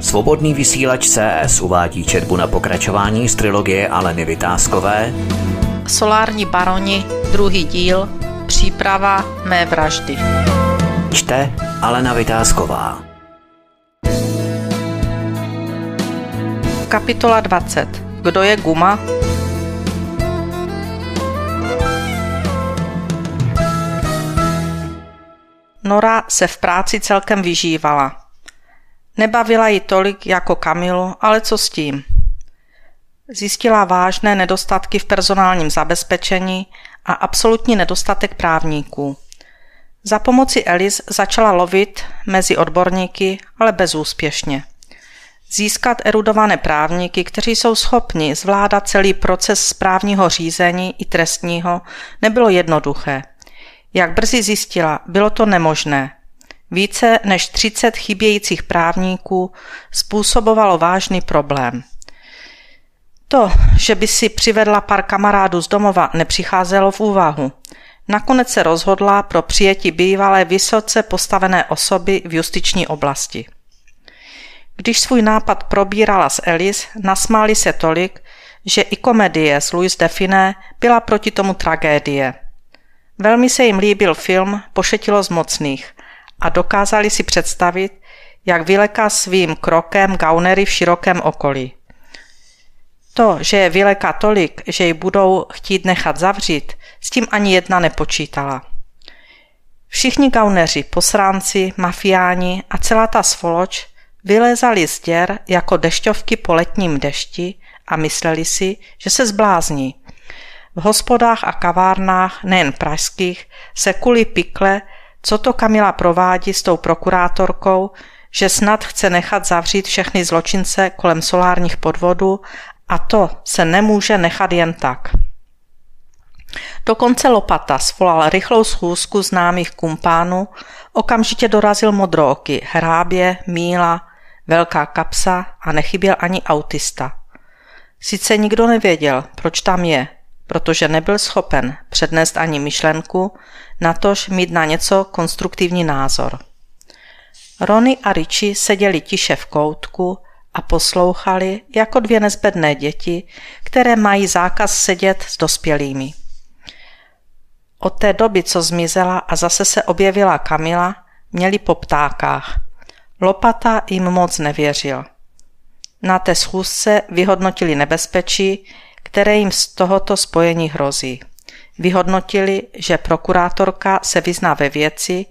Svobodný vysílač CS uvádí četbu na pokračování z trilogie Aleny Vytázkové Solární baroni, druhý díl, příprava mé vraždy. Čte Alena Vytázková Kapitola 20. Kdo je Guma? Nora se v práci celkem vyžívala. Nebavila ji tolik jako Kamilu, ale co s tím? Zjistila vážné nedostatky v personálním zabezpečení a absolutní nedostatek právníků. Za pomoci Elis začala lovit mezi odborníky, ale bezúspěšně. Získat erudované právníky, kteří jsou schopni zvládat celý proces správního řízení i trestního, nebylo jednoduché. Jak brzy zjistila, bylo to nemožné. Více než 30 chybějících právníků způsobovalo vážný problém. To, že by si přivedla pár kamarádů z domova, nepřicházelo v úvahu. Nakonec se rozhodla pro přijetí bývalé vysoce postavené osoby v justiční oblasti. Když svůj nápad probírala s Elis, nasmáli se tolik, že i komedie s Louis Define byla proti tomu tragédie. Velmi se jim líbil film Pošetilo z mocných a dokázali si představit, jak vyleká svým krokem gaunery v širokém okolí. To, že je vyleká tolik, že ji budou chtít nechat zavřít, s tím ani jedna nepočítala. Všichni gauneři, posránci, mafiáni a celá ta svoloč vylézali z děr jako dešťovky po letním dešti a mysleli si, že se zblázní. V hospodách a kavárnách, nejen pražských, se kuli pikle, co to Kamila provádí s tou prokurátorkou, že snad chce nechat zavřít všechny zločince kolem solárních podvodů a to se nemůže nechat jen tak. Dokonce Lopata svolal rychlou schůzku známých kumpánů, okamžitě dorazil modrooky, hrábě, míla, velká kapsa a nechyběl ani autista. Sice nikdo nevěděl, proč tam je, protože nebyl schopen přednést ani myšlenku, natož mít na něco konstruktivní názor. Rony a Richie seděli tiše v koutku a poslouchali jako dvě nezbedné děti, které mají zákaz sedět s dospělými. Od té doby, co zmizela a zase se objevila Kamila, měli po ptákách. Lopata jim moc nevěřil. Na té schůzce vyhodnotili nebezpečí, které jim z tohoto spojení hrozí. Vyhodnotili, že prokurátorka se vyzná ve věci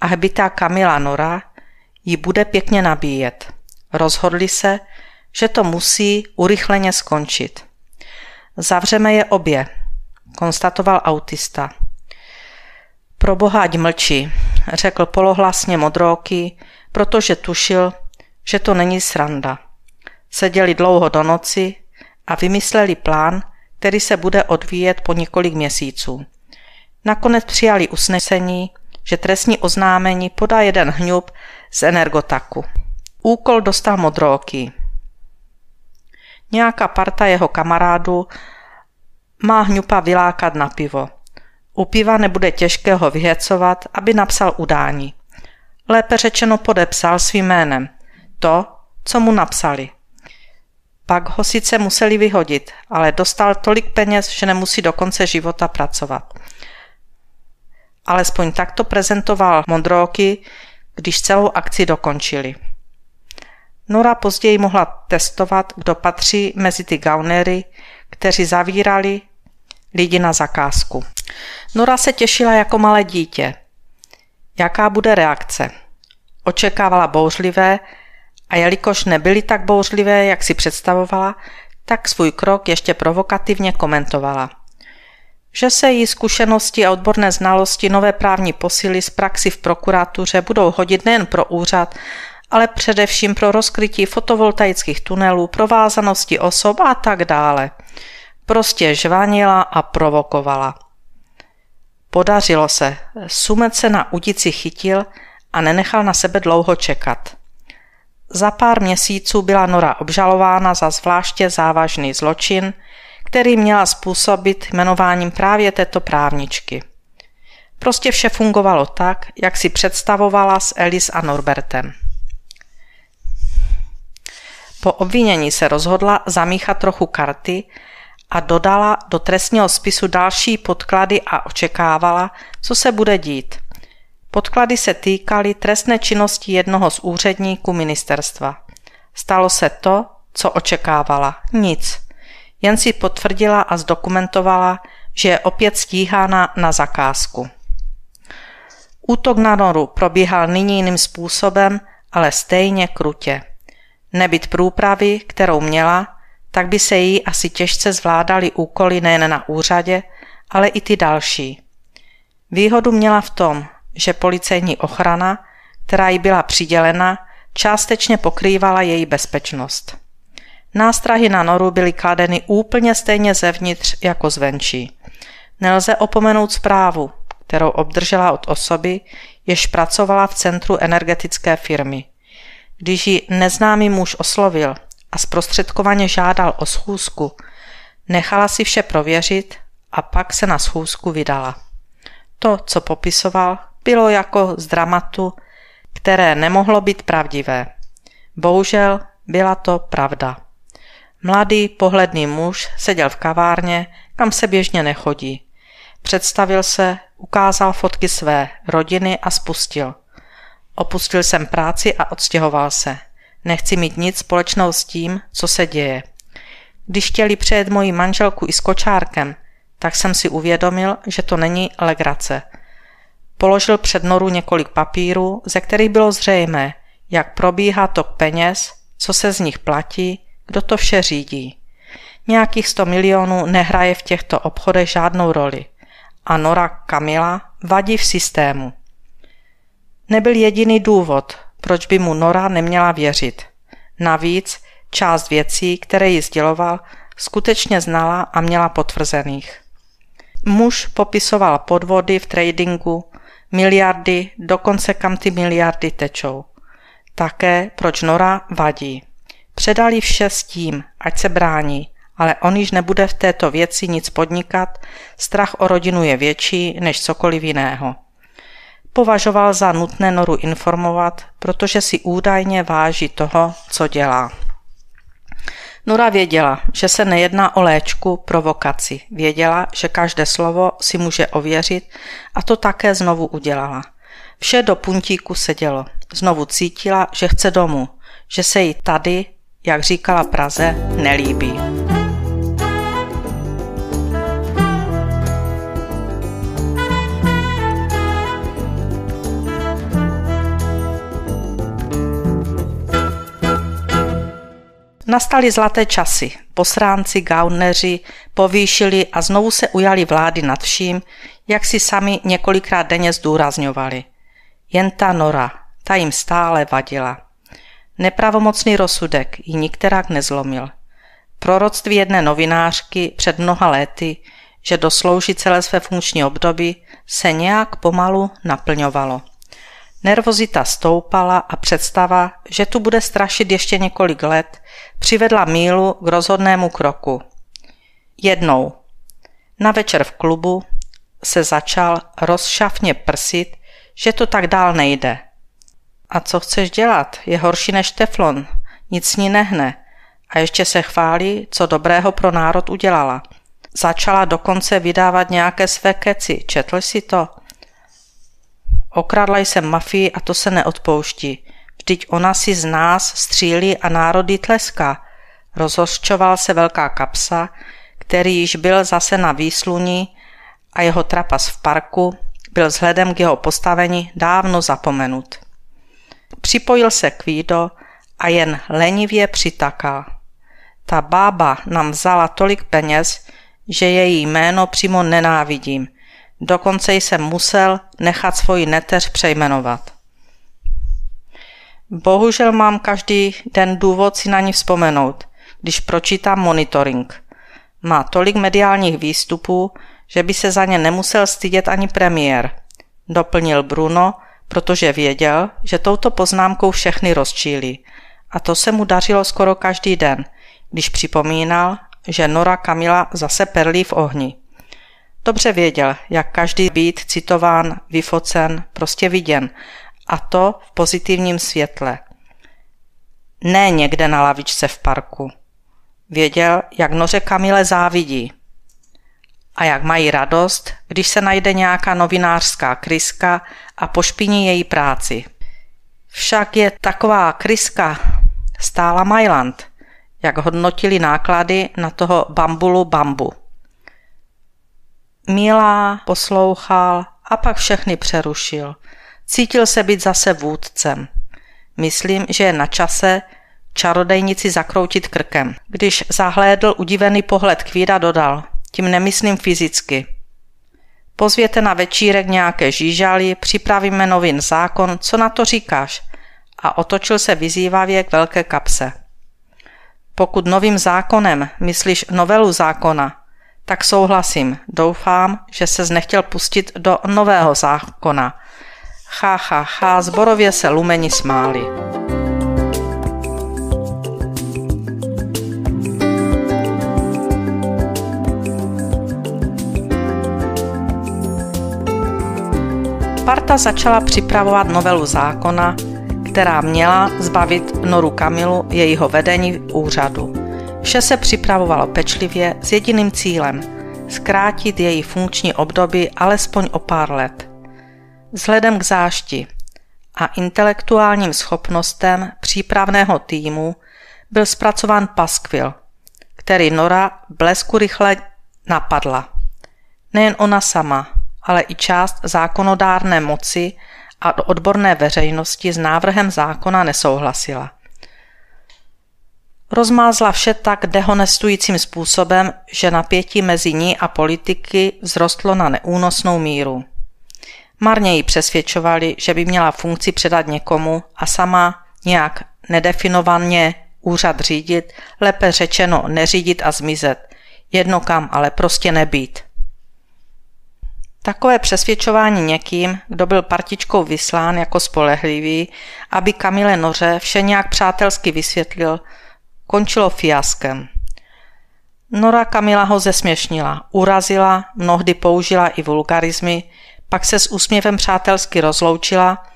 a hbitá Kamila Nora ji bude pěkně nabíjet. Rozhodli se, že to musí urychleně skončit. Zavřeme je obě, konstatoval autista. Proboha, ať mlčí, řekl polohlasně modróky, protože tušil, že to není sranda. Seděli dlouho do noci a vymysleli plán, který se bude odvíjet po několik měsíců. Nakonec přijali usnesení, že trestní oznámení podá jeden hňub z energotaku. Úkol dostal modróky. Nějaká parta jeho kamarádů má hňupa vylákat na pivo. U piva nebude těžké ho vyhecovat, aby napsal udání. Lépe řečeno podepsal svým jménem to, co mu napsali. Pak ho sice museli vyhodit, ale dostal tolik peněz, že nemusí do konce života pracovat. Alespoň takto prezentoval Mondroky, když celou akci dokončili. Nora později mohla testovat, kdo patří mezi ty gaunery, kteří zavírali lidi na zakázku. Nora se těšila jako malé dítě. Jaká bude reakce? Očekávala bouřlivé a jelikož nebyly tak bouřlivé, jak si představovala, tak svůj krok ještě provokativně komentovala. Že se jí zkušenosti a odborné znalosti nové právní posily z praxi v prokuratuře budou hodit nejen pro úřad, ale především pro rozkrytí fotovoltaických tunelů, provázanosti osob a tak dále. Prostě žvanila a provokovala. Podařilo se. Sumet se na udici chytil a nenechal na sebe dlouho čekat. Za pár měsíců byla Nora obžalována za zvláště závažný zločin, který měla způsobit jmenováním právě této právničky. Prostě vše fungovalo tak, jak si představovala s Elis a Norbertem. Po obvinění se rozhodla zamíchat trochu karty a dodala do trestního spisu další podklady a očekávala, co se bude dít. Podklady se týkaly trestné činnosti jednoho z úředníků ministerstva. Stalo se to, co očekávala. Nic. Jen si potvrdila a zdokumentovala, že je opět stíhána na zakázku. Útok na Noru probíhal nyní jiným způsobem, ale stejně krutě. Nebyt průpravy, kterou měla, tak by se jí asi těžce zvládaly úkoly nejen na úřadě, ale i ty další. Výhodu měla v tom, že policejní ochrana, která jí byla přidělena, částečně pokrývala její bezpečnost. Nástrahy na noru byly kladeny úplně stejně zevnitř jako zvenčí. Nelze opomenout zprávu, kterou obdržela od osoby, jež pracovala v centru energetické firmy. Když ji neznámý muž oslovil a zprostředkovaně žádal o schůzku, nechala si vše prověřit a pak se na schůzku vydala. To, co popisoval, bylo jako z dramatu, které nemohlo být pravdivé. Bohužel byla to pravda. Mladý, pohledný muž seděl v kavárně, kam se běžně nechodí. Představil se, ukázal fotky své rodiny a spustil. Opustil jsem práci a odstěhoval se. Nechci mít nic společného s tím, co se děje. Když chtěli přejet moji manželku i s kočárkem, tak jsem si uvědomil, že to není legrace. Položil před noru několik papírů, ze kterých bylo zřejmé, jak probíhá tok peněz, co se z nich platí, kdo to vše řídí. Nějakých 100 milionů nehraje v těchto obchodech žádnou roli. A Nora Kamila vadí v systému. Nebyl jediný důvod, proč by mu Nora neměla věřit. Navíc část věcí, které ji sděloval, skutečně znala a měla potvrzených. Muž popisoval podvody v tradingu, miliardy, dokonce kam ty miliardy tečou. Také proč Nora vadí. Předali vše s tím, ať se brání, ale on již nebude v této věci nic podnikat, strach o rodinu je větší než cokoliv jiného. Považoval za nutné Noru informovat, protože si údajně váží toho, co dělá. Nora věděla, že se nejedná o léčku, provokaci. Věděla, že každé slovo si může ověřit a to také znovu udělala. Vše do puntíku sedělo. Znovu cítila, že chce domů, že se jí tady, jak říkala Praze, nelíbí. Nastaly zlaté časy. Posránci, gauneři povýšili a znovu se ujali vlády nad vším, jak si sami několikrát denně zdůrazňovali. Jen ta Nora, ta jim stále vadila. Nepravomocný rozsudek ji nikterak nezlomil. Proroctví jedné novinářky před mnoha léty, že doslouží celé své funkční období, se nějak pomalu naplňovalo. Nervozita stoupala a představa, že tu bude strašit ještě několik let, přivedla Mílu k rozhodnému kroku. Jednou. Na večer v klubu se začal rozšafně prsit, že to tak dál nejde. A co chceš dělat? Je horší než teflon. Nic s ní nehne. A ještě se chválí, co dobrého pro národ udělala. Začala dokonce vydávat nějaké své keci. Četl si to? Okradla jsem mafii a to se neodpouští. Vždyť ona si z nás střílí a národy tleská. Rozhořčoval se velká kapsa, který již byl zase na výsluní a jeho trapas v parku byl vzhledem k jeho postavení dávno zapomenut. Připojil se k Vído a jen lenivě přitakal. Ta bába nám vzala tolik peněz, že její jméno přímo nenávidím – Dokonce jsem musel nechat svoji neteř přejmenovat. Bohužel mám každý den důvod si na ní vzpomenout, když pročítám monitoring. Má tolik mediálních výstupů, že by se za ně nemusel stydět ani premiér. Doplnil Bruno, protože věděl, že touto poznámkou všechny rozčílí. A to se mu dařilo skoro každý den, když připomínal, že Nora Kamila zase perlí v ohni. Dobře věděl, jak každý být citován, vyfocen, prostě viděn, a to v pozitivním světle. Ne někde na lavičce v parku. Věděl, jak noře Kamile závidí. A jak mají radost, když se najde nějaká novinářská kryska a pošpiní její práci. Však je taková kryska stála Mailand, jak hodnotili náklady na toho bambulu bambu. Milá poslouchal a pak všechny přerušil. Cítil se být zase vůdcem. Myslím, že je na čase čarodejnici zakroutit krkem. Když zahlédl udivený pohled kvíra, dodal, tím nemyslím fyzicky. Pozvěte na večírek nějaké žížaly, připravíme novin zákon, co na to říkáš? A otočil se vyzývavě k velké kapse. Pokud novým zákonem myslíš novelu zákona, tak souhlasím. Doufám, že se nechtěl pustit do nového zákona. Chá, chá, chá, zborově se lumeni smáli. Parta začala připravovat novelu zákona, která měla zbavit Noru Kamilu jejího vedení úřadu. Vše se připravovalo pečlivě s jediným cílem – zkrátit její funkční období alespoň o pár let. Vzhledem k zášti a intelektuálním schopnostem přípravného týmu byl zpracován paskvil, který Nora blesku rychle napadla. Nejen ona sama, ale i část zákonodárné moci a odborné veřejnosti s návrhem zákona nesouhlasila. Rozmázla vše tak dehonestujícím způsobem, že napětí mezi ní a politiky vzrostlo na neúnosnou míru. Marně ji přesvědčovali, že by měla funkci předat někomu a sama nějak nedefinovaně úřad řídit, lépe řečeno neřídit a zmizet. Jedno kam, ale prostě nebýt. Takové přesvědčování někým, kdo byl partičkou vyslán jako spolehlivý, aby Kamile Noře vše nějak přátelsky vysvětlil, končilo fiaskem. Nora Kamila ho zesměšnila, urazila, mnohdy použila i vulgarizmy, pak se s úsměvem přátelsky rozloučila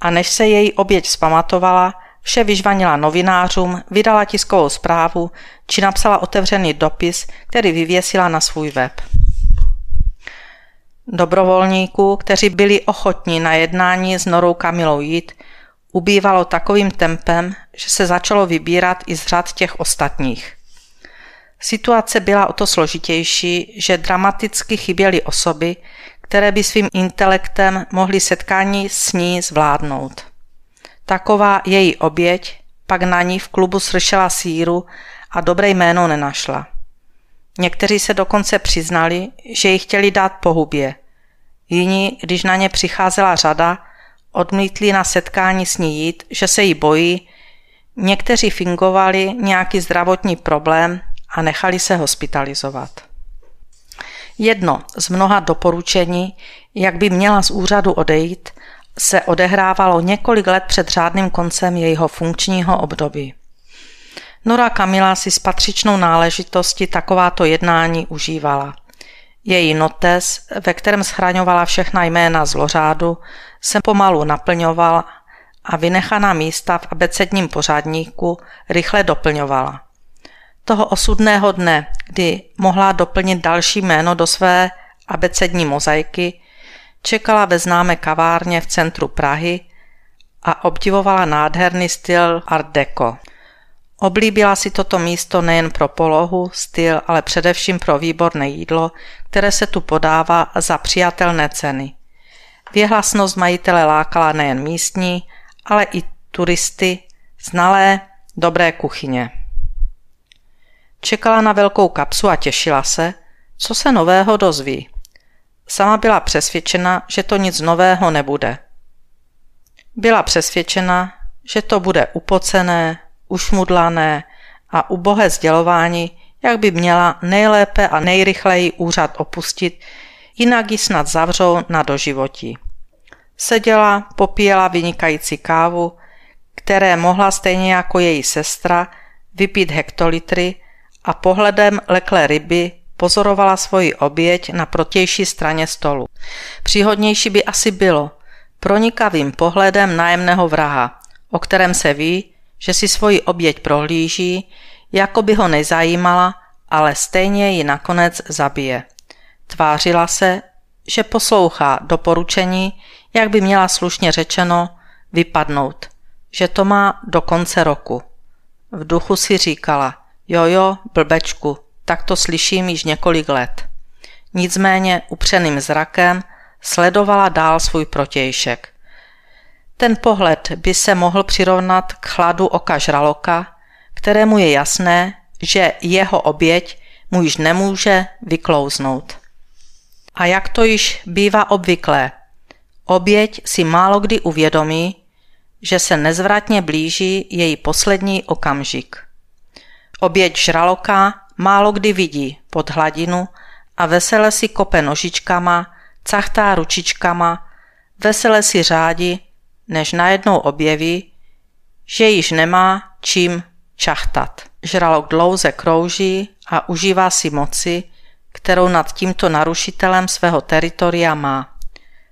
a než se její oběť zpamatovala, vše vyžvanila novinářům, vydala tiskovou zprávu či napsala otevřený dopis, který vyvěsila na svůj web. Dobrovolníků, kteří byli ochotní na jednání s Norou Kamilou jít, ubývalo takovým tempem, že se začalo vybírat i z řad těch ostatních. Situace byla o to složitější, že dramaticky chyběly osoby, které by svým intelektem mohly setkání s ní zvládnout. Taková její oběť pak na ní v klubu sršela síru a dobré jméno nenašla. Někteří se dokonce přiznali, že ji chtěli dát pohubě. Jiní, když na ně přicházela řada, odmítli na setkání s ní jít, že se jí bojí, někteří fingovali nějaký zdravotní problém a nechali se hospitalizovat. Jedno z mnoha doporučení, jak by měla z úřadu odejít, se odehrávalo několik let před řádným koncem jejího funkčního období. Nora Kamila si s patřičnou náležitostí takováto jednání užívala. Její notes, ve kterém schraňovala všechna jména zlořádu, se pomalu naplňoval a vynechaná místa v abecedním pořádníku rychle doplňovala. Toho osudného dne, kdy mohla doplnit další jméno do své abecední mozaiky, čekala ve známé kavárně v centru Prahy a obdivovala nádherný styl Art Deco. Oblíbila si toto místo nejen pro polohu, styl, ale především pro výborné jídlo, které se tu podává za přijatelné ceny. Věhlasnost majitele lákala nejen místní, ale i turisty, znalé, dobré kuchyně. Čekala na velkou kapsu a těšila se, co se nového dozví. Sama byla přesvědčena, že to nic nového nebude. Byla přesvědčena, že to bude upocené, ušmudlané a ubohé sdělování, jak by měla nejlépe a nejrychleji úřad opustit, jinak ji snad zavřou na doživotí. Seděla, popíjela vynikající kávu, které mohla stejně jako její sestra vypít hektolitry a pohledem leklé ryby pozorovala svoji oběť na protější straně stolu. Příhodnější by asi bylo pronikavým pohledem nájemného vraha, o kterém se ví, že si svoji oběť prohlíží, jako by ho nezajímala, ale stejně ji nakonec zabije. Tvářila se, že poslouchá doporučení, jak by měla slušně řečeno, vypadnout, že to má do konce roku. V duchu si říkala, jo jo, blbečku, tak to slyším již několik let. Nicméně upřeným zrakem sledovala dál svůj protějšek. Ten pohled by se mohl přirovnat k chladu oka žraloka, kterému je jasné, že jeho oběť mu již nemůže vyklouznout. A jak to již bývá obvyklé, oběť si málo kdy uvědomí, že se nezvratně blíží její poslední okamžik. Oběť žraloka málo kdy vidí pod hladinu a vesele si kope nožičkama, cachtá ručičkama, vesele si řádí, než najednou objeví, že již nemá čím čachtat. Žralok dlouze krouží a užívá si moci, kterou nad tímto narušitelem svého teritoria má.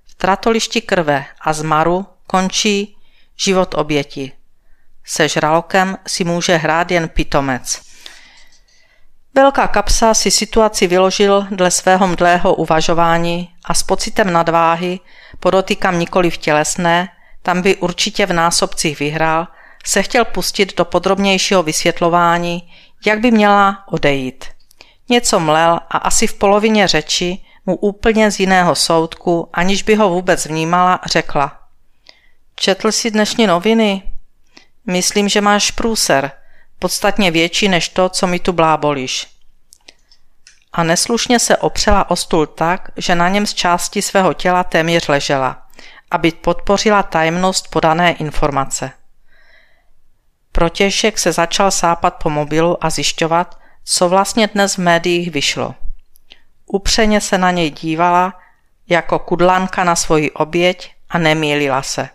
V tratolišti krve a zmaru končí život oběti. Se žralokem si může hrát jen pitomec. Velká kapsa si situaci vyložil dle svého mdlého uvažování a s pocitem nadváhy, podotýkám nikoli v tělesné, tam by určitě v násobcích vyhrál, se chtěl pustit do podrobnějšího vysvětlování, jak by měla odejít. Něco mlel a asi v polovině řeči mu úplně z jiného soudku, aniž by ho vůbec vnímala, řekla. Četl jsi dnešní noviny? Myslím, že máš průser, podstatně větší než to, co mi tu blábolíš. A neslušně se opřela o stůl tak, že na něm z části svého těla téměř ležela, aby podpořila tajemnost podané informace. Protěšek se začal sápat po mobilu a zjišťovat, co vlastně dnes v médiích vyšlo. Upřeně se na něj dívala jako kudlanka na svoji oběť a nemýlila se.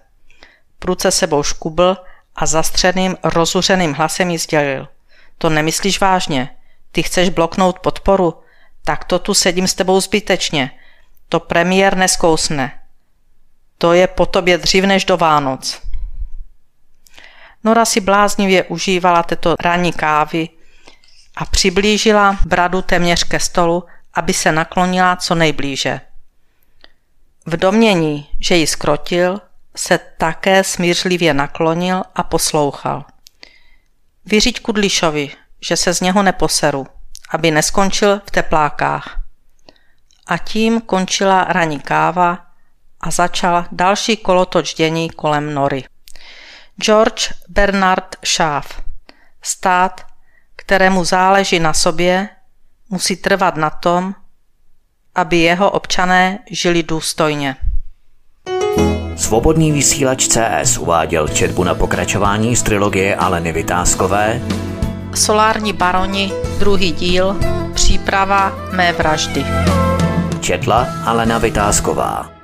Pruce sebou škubl a zastřeným, rozuřeným hlasem jí sdělil. To nemyslíš vážně? Ty chceš bloknout podporu? Tak to tu sedím s tebou zbytečně. To premiér neskousne. To je po tobě dřív než do Vánoc. Nora si bláznivě užívala této ranní kávy a přiblížila bradu téměř ke stolu, aby se naklonila co nejblíže. V domění, že ji skrotil, se také smířlivě naklonil a poslouchal. Vyřiď Kudlišovi, že se z něho neposeru, aby neskončil v teplákách. A tím končila ranní káva a začal další kolotoč dění kolem Nory. George Bernard Shaw Stát, kterému záleží na sobě, musí trvat na tom, aby jeho občané žili důstojně. Svobodný vysílač CS uváděl četbu na pokračování z trilogie Aleny Vytázkové Solární baroni, druhý díl, příprava mé vraždy. Četla Alena Vytázková